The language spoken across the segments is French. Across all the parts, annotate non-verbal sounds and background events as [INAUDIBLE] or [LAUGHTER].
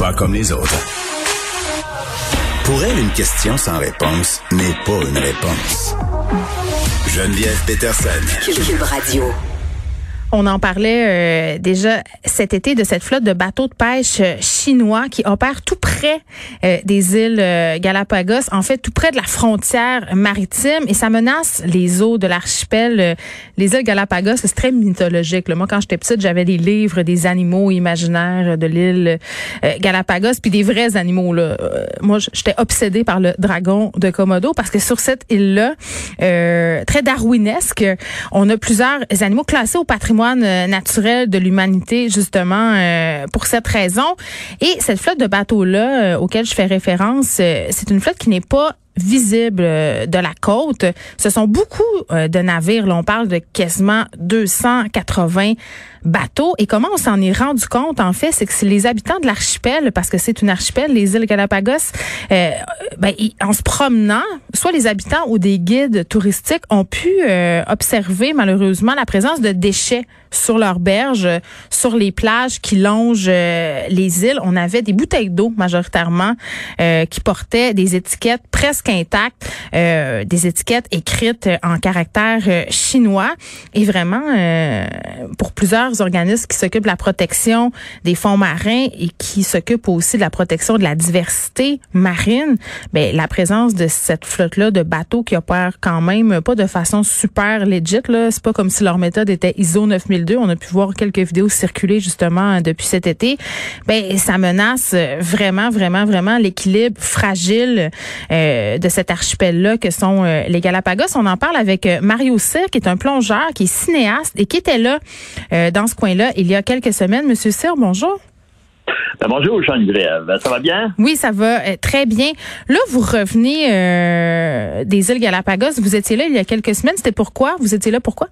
Pas comme les autres. Pour elle, une question sans réponse n'est pas une réponse. Geneviève Peterson. Cube Radio. On en parlait euh, déjà cet été de cette flotte de bateaux de pêche euh, chinois qui opèrent tout près euh, des îles Galapagos, en fait tout près de la frontière maritime, et ça menace les eaux de l'archipel. les îles Galapagos, c'est très mythologique. Moi, quand j'étais petite, j'avais des livres des animaux imaginaires de l'île Galapagos, puis des vrais animaux. Là. moi, j'étais obsédée par le dragon de Komodo parce que sur cette île-là, très darwinesque, on a plusieurs animaux classés au patrimoine euh, naturel de l'humanité, justement, euh, pour cette raison. Et cette flotte de bateaux-là, euh, auquel je fais référence, c'est une flotte qui n'est pas visible de la côte. Ce sont beaucoup de navires. Là, on parle de quasiment 280 bateaux. Et comment on s'en est rendu compte, en fait, c'est que les habitants de l'archipel, parce que c'est une archipel, les îles Galapagos, euh, ben, en se promenant, soit les habitants ou des guides touristiques ont pu euh, observer malheureusement la présence de déchets sur leurs berges, sur les plages qui longent euh, les îles. On avait des bouteilles d'eau majoritairement qui portaient des étiquettes presque intactes, des étiquettes écrites en caractère chinois. Et vraiment, pour plusieurs organismes qui s'occupent de la protection des fonds marins et qui s'occupent aussi de la protection de la diversité marine, ben la présence de cette flotte-là de bateaux qui opèrent quand même pas de façon super legit là, c'est pas comme si leur méthode était ISO 9002. On a pu voir quelques vidéos circuler justement depuis cet été. Ben ça menace vraiment, vraiment, vraiment l'équilibre fragile euh, de cet archipel-là que sont euh, les Galapagos. On en parle avec euh, Mario Cyr, qui est un plongeur, qui est cinéaste et qui était là dans dans ce coin-là il y a quelques semaines. Monsieur Cyr, bonjour. Ben, bonjour, Geneviève. Ça va bien? Oui, ça va euh, très bien. Là, vous revenez euh, des îles Galapagos. Vous étiez là il y a quelques semaines. C'était pourquoi? Vous étiez là pourquoi?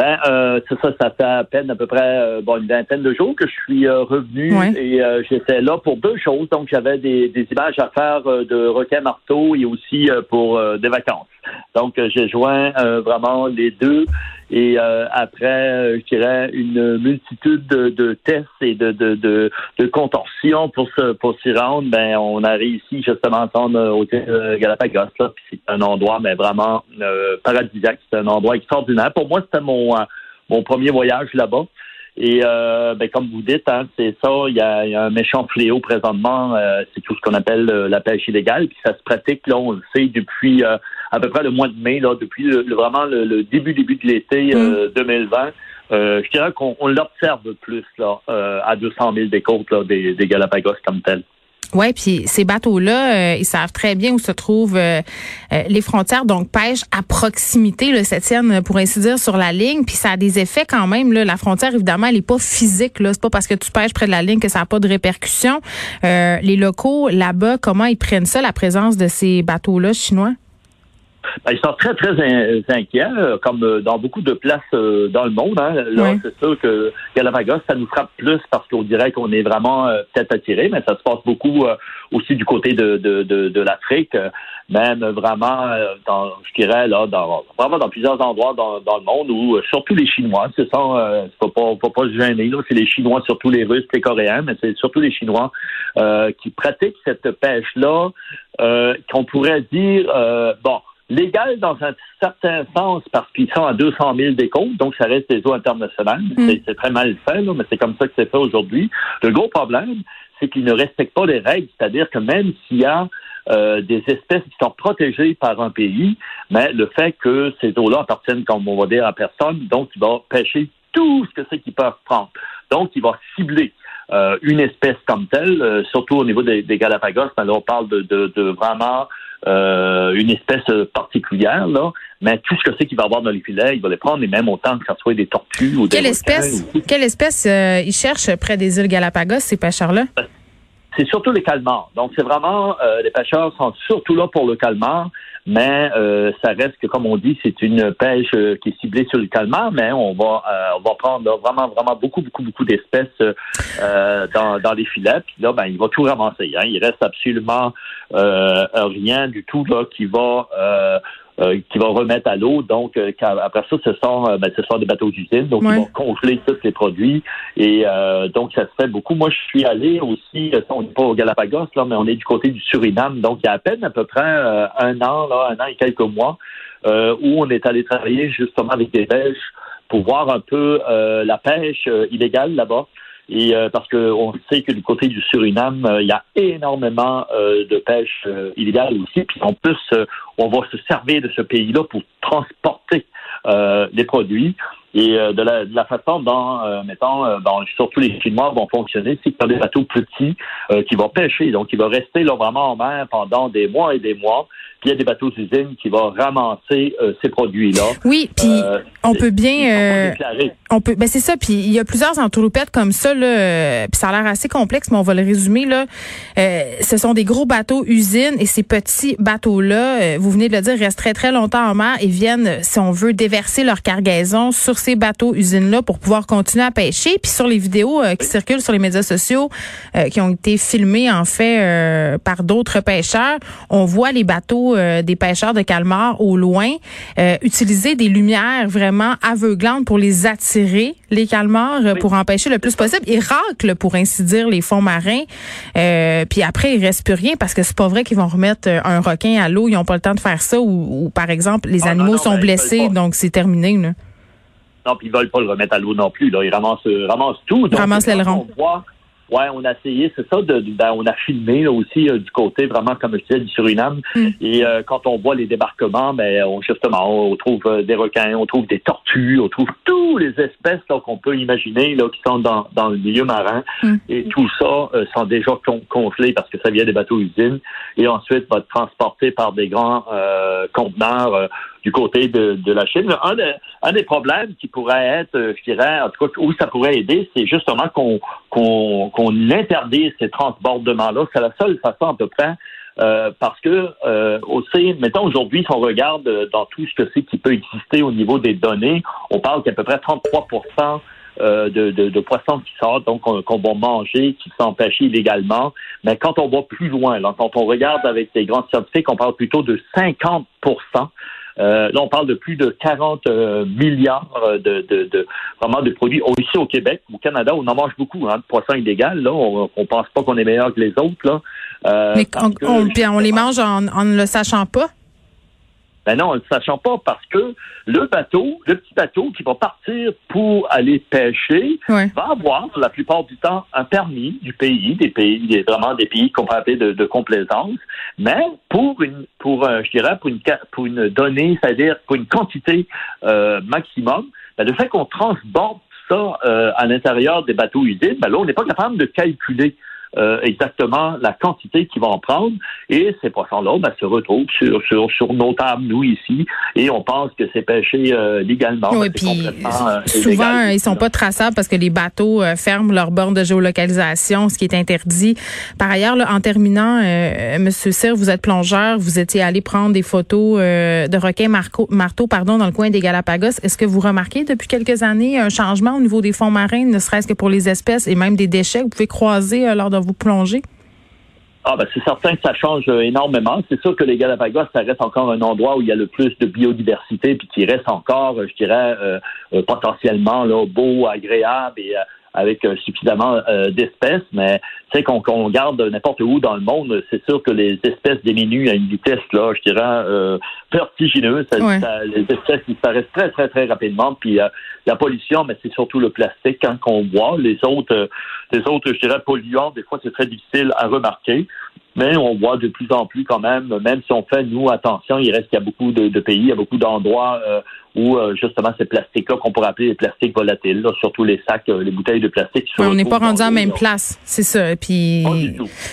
Ben, euh, c'est ça, ça fait à peine à peu près bon, une vingtaine de jours que je suis revenu et j'étais là pour deux choses. Donc, j'avais des, des, images à faire de requin marteau et aussi pour des vacances. Donc, j'ai joint vraiment les deux. Et euh, après, euh, je dirais, une multitude de, tests et de, de, de, de contorsions pour se, pour s'y rendre, ben, on a réussi justement à entendre au Galapagos. Là, puis c'est un endroit mais vraiment euh, paradisiaque. C'est un endroit extraordinaire. Pour moi, c'était mon, mon premier voyage là-bas. Et euh, ben, comme vous dites, hein, c'est ça, il y a, un méchant fléau présentement, euh, c'est tout ce qu'on appelle euh, la pêche illégale, puis ça se pratique, là, on le sait, depuis à peu près le mois de mai, là, depuis le, vraiment le, début début de l'été 2020. Mm. je dirais qu'on l'observe plus là, à 200 000 des côtes là, des, des Galapagos comme tel. Oui, puis ces bateaux-là, euh, ils savent très bien où se trouvent euh, euh, les frontières, donc pêche à proximité, ça tienne, pour ainsi dire, sur la ligne. Puis ça a des effets quand même. Là. La frontière, évidemment, elle n'est pas physique. C'est pas parce que tu pêches près de la ligne que ça n'a pas de répercussions. les locaux, là-bas, comment ils prennent ça, la présence de ces bateaux-là chinois? Ben, ils sont très, très inquiets, euh, comme euh, dans beaucoup de places euh, dans le monde. Hein. Là, c'est sûr que Galapagos, ça nous frappe plus parce qu'on dirait qu'on est vraiment peut-être attiré, mais ça se passe beaucoup aussi du côté de, de, de, de l'Afrique, même vraiment, dans, je dirais, là, dans, vraiment dans plusieurs endroits dans, dans le monde où surtout les Chinois, c'est ça, euh, faut pas, faut pas se gêner, là, c'est les Chinois, surtout les Russes, les Coréens, mais c'est surtout les Chinois qui pratiquent cette pêche-là, qu'on pourrait dire, bon, légal dans un certain sens parce qu'ils sont à 200 000 des côtes, donc ça reste des eaux internationales. Mm. C'est très mal fait, là, mais c'est comme ça que c'est fait aujourd'hui. Le gros problème, c'est qu'ils ne respectent pas les règles, c'est-à-dire que même s'il y a euh, des espèces qui sont protégées par un pays, mais le fait que ces eaux-là appartiennent, comme on va dire, à personne, donc il va pêcher tout ce que c'est qu'ils peuvent prendre. Donc, il va cibler euh, une espèce comme telle, euh, surtout au niveau des, Galapagos, mais là, on parle de, de, de vraiment euh, une espèce particulière, là, mais tout ce que c'est qu'il va avoir dans les filets, il va les prendre, et même autant que ce soit des tortues ou quelle des espèce, Quelle espèce euh, ils cherchent près des îles Galapagos, ces pêcheurs-là? C'est surtout les calmars. Donc, c'est vraiment, euh, les pêcheurs sont surtout là pour le calmar, mais euh, ça reste que, comme on dit, c'est une pêche euh, qui est ciblée sur le calmar, mais on va, euh, on va prendre vraiment, vraiment beaucoup, beaucoup, beaucoup d'espèces dans, dans les filets. Puis là, ben, il va tout ramasser. Hein. Il reste absolument rien du tout là qui va qui va remettre à l'eau. Donc, après ça, ce sont, ben, ce sont des bateaux d'usine, donc ils vont congeler tous les produits. Et donc, ça se fait beaucoup. Moi, je suis allé aussi, on n'est pas au Galapagos, là, mais on est du côté du Suriname. Donc, il y a à peine à peu près un an, là, un an et quelques mois, où on est allé travailler justement avec des pêches pour voir un peu la pêche illégale là-bas. Et euh, parce qu'on sait que du côté du Suriname, euh, il y a énormément euh, de pêche illégale aussi. Puis en plus, on va se servir de ce pays-là pour transporter les produits. Et de, la, de la façon dont, mettons, surtout les Chinois vont fonctionner, c'est a des bateaux petits qui vont pêcher. Donc, ils vont rester là vraiment en mer pendant des mois et des mois puis il y a des bateaux d'usine qui vont ramasser euh, ces produits-là. Oui, puis euh, on peut bien, euh, on peut, ben c'est ça. Puis il y a plusieurs entourloupettes comme ça là. puis ça a l'air assez complexe, mais on va le résumer là. ce sont des gros bateaux usines et ces petits bateaux-là, vous venez de le dire, restent très très longtemps en mer et viennent, si on veut, déverser leur cargaison sur ces bateaux usines-là pour pouvoir continuer à pêcher. Puis sur les vidéos qui circulent sur les médias sociaux, qui ont été filmées en fait par d'autres pêcheurs, on voit les bateaux euh, des pêcheurs de calmar au loin euh, utiliser des lumières vraiment aveuglantes pour les attirer, les calmars, euh, pour empêcher le plus possible. Ils raclent, pour ainsi dire, les fonds marins. puis après, il reste plus rien parce que c'est pas vrai qu'ils vont remettre un requin à l'eau. Ils ont pas le temps de faire ça. Ou, par exemple, les ah, animaux sont blessés, donc c'est terminé. Là. Non, puis ils veulent pas le remettre à l'eau non plus. Là. Ils ramassent, ramassent tout. Ils ramassent l'aileron. Ouais, on a essayé, c'est ça, de, ben, on a filmé là, aussi euh, du côté vraiment, comme je disais, du Suriname. Mm. Et euh, quand on voit les débarquements, ben, on, justement, on trouve euh, des requins, on trouve des tortues, on trouve toutes les espèces qu'on peut imaginer là, qui sont dans, dans le milieu marin. Mm. Et tout ça sont déjà congelés parce que ça vient des bateaux usines. Et ensuite, va être transporté par des grands conteneurs du côté de, la Chine. Un, des problèmes qui pourrait être, euh, je dirais, en tout cas, où ça pourrait aider, c'est justement qu'on qu'on interdise ces transbordements-là. C'est la seule façon à peu près euh, parce que euh, aussi, mettons aujourd'hui, si on regarde euh, dans tout ce que c'est qui peut exister au niveau des données, on parle qu'à peu près 33 euh, de, de, de, poissons qui sortent, donc qu'on va manger, qui sont pêchés illégalement. Mais quand on va plus loin, quand on regarde avec des grands scientifiques, on parle plutôt de 50 euh, là, on parle de plus de 40 euh, milliards de, de, de, vraiment de produits. ici au Québec, au Canada, on en mange beaucoup hein, de poissons illégaux. Là, on, on pense pas qu'on est meilleur que les autres. Là, euh, Mais on, on, les mange en, en ne le sachant pas. Ben non, ne sachant pas parce que le bateau, le petit bateau qui va partir pour aller pêcher, va avoir la plupart du temps un permis du pays, des pays, vraiment des pays qu'on peut appeler de, complaisance, mais pour une, pour euh, je dirais pour une pour une donnée, c'est-à-dire pour une quantité euh, maximum, ben, le fait qu'on transborde ça euh, à l'intérieur des bateaux usines, ben là on n'est pas capable de calculer euh, exactement la quantité qu'ils vont en prendre. Et ces poissons-là ben, se retrouvent sur, sur, sur nos tables, nous, ici, et on pense que c'est pêché euh, légalement. Oui, puis euh, souvent, ils sont pas traçables parce que les bateaux ferment leur borne de géolocalisation, ce qui est interdit. Par ailleurs, là, en terminant, Monsieur Cyr, vous êtes plongeur, vous étiez allé prendre des photos de requins marteaux pardon, dans le coin des Galapagos. Est-ce que vous remarquez depuis quelques années un changement au niveau des fonds marins, ne serait-ce que pour les espèces et même des déchets que vous pouvez croiser lors de vous plonger? Ah ben c'est certain que ça change euh, énormément. C'est sûr que les Galapagos, ça reste encore un endroit où il y a le plus de biodiversité, puis qui reste encore, euh, je dirais, euh, potentiellement là, beau, agréable et avec suffisamment d'espèces, mais tu sais qu'on garde n'importe où dans le monde, c'est sûr que les espèces diminuent à une vitesse là, je dirais vertigineuse. les espèces disparaissent très très très rapidement. Puis la pollution, mais c'est surtout le plastique quand on voit les autres les autres, je dirais, polluants, des fois, c'est très difficile à remarquer. Mais on voit de plus en plus quand même, même si on fait, nous, attention, il reste qu'il y a beaucoup de, pays, il y a beaucoup d'endroits euh, où euh, justement ces plastiques-là qu'on pourrait appeler les plastiques volatiles, surtout les sacs, euh, les bouteilles de plastique. on n'est pas rendu en même place, c'est ça. Puis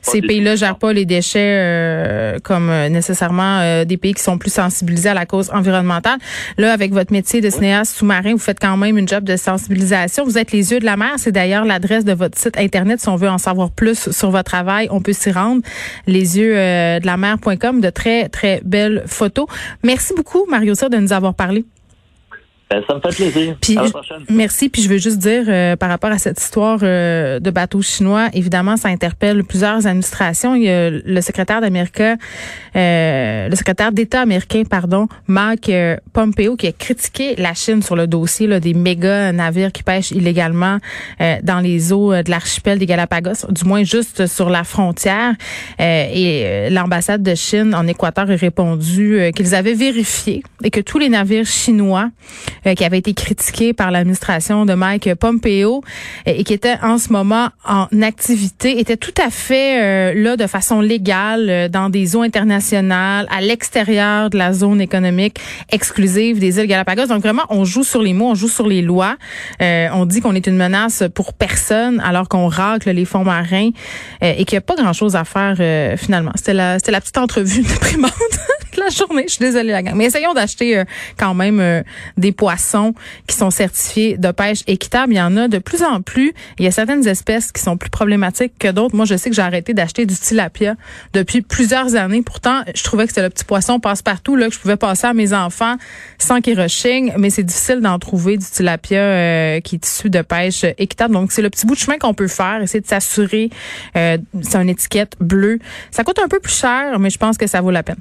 ces pays-là gèrent pas les déchets comme nécessairement des pays qui sont plus sensibilisés à la cause environnementale. Là, avec votre métier de cinéaste sous-marin, vous faites quand même une job de sensibilisation. Vous êtes les yeux de la mer. C'est d'ailleurs l'adresse de votre site internet. Si on veut en savoir plus sur votre travail, on peut s'y rendre les yeux euh, de la mer.com, de très, très belles photos. Merci beaucoup, Mario Cyr, de nous avoir parlé. Ben, ça me fait plaisir. Puis, à la prochaine. Merci. Puis je veux juste dire euh, par rapport à cette histoire euh, de bateau chinois, évidemment, ça interpelle plusieurs administrations. Il y a le secrétaire d'Amérique, euh, le secrétaire d'État américain, pardon, Mike Pompeo, qui a critiqué la Chine sur le dossier là, des méga navires qui pêchent illégalement dans les eaux de l'archipel des Galapagos, du moins juste sur la frontière. et l'ambassade de Chine en Équateur a répondu qu'ils avaient vérifié et que tous les navires chinois euh, qui avait été critiqué par l'administration de Mike Pompeo euh, et qui était en ce moment en activité, était tout à fait euh, là de façon légale dans des eaux internationales, à l'extérieur de la zone économique exclusive des îles Galapagos. Donc vraiment, on joue sur les mots, on joue sur les lois. on dit qu'on est une menace pour personne alors qu'on racle les fonds marins et qu'il n'y a pas grand-chose à faire finalement. C'était la, c'était la petite entrevue déprimante [LAUGHS] la journée. Je suis désolée, la gang. Mais essayons d'acheter euh, quand même euh, des poissons qui sont certifiés de pêche équitable. Il y en a de plus en plus. Il y a certaines espèces qui sont plus problématiques que d'autres. Moi, je sais que j'ai arrêté d'acheter du tilapia depuis plusieurs années. Pourtant, je trouvais que c'était le petit poisson passe-partout là que je pouvais passer à mes enfants sans qu'ils rechignent. Mais c'est difficile d'en trouver du tilapia euh, qui est issu de pêche équitable. Donc, c'est le petit bout de chemin qu'on peut faire. Essayer de s'assurer. c'est une étiquette bleue. Ça coûte un peu plus cher, mais je pense que ça vaut la peine.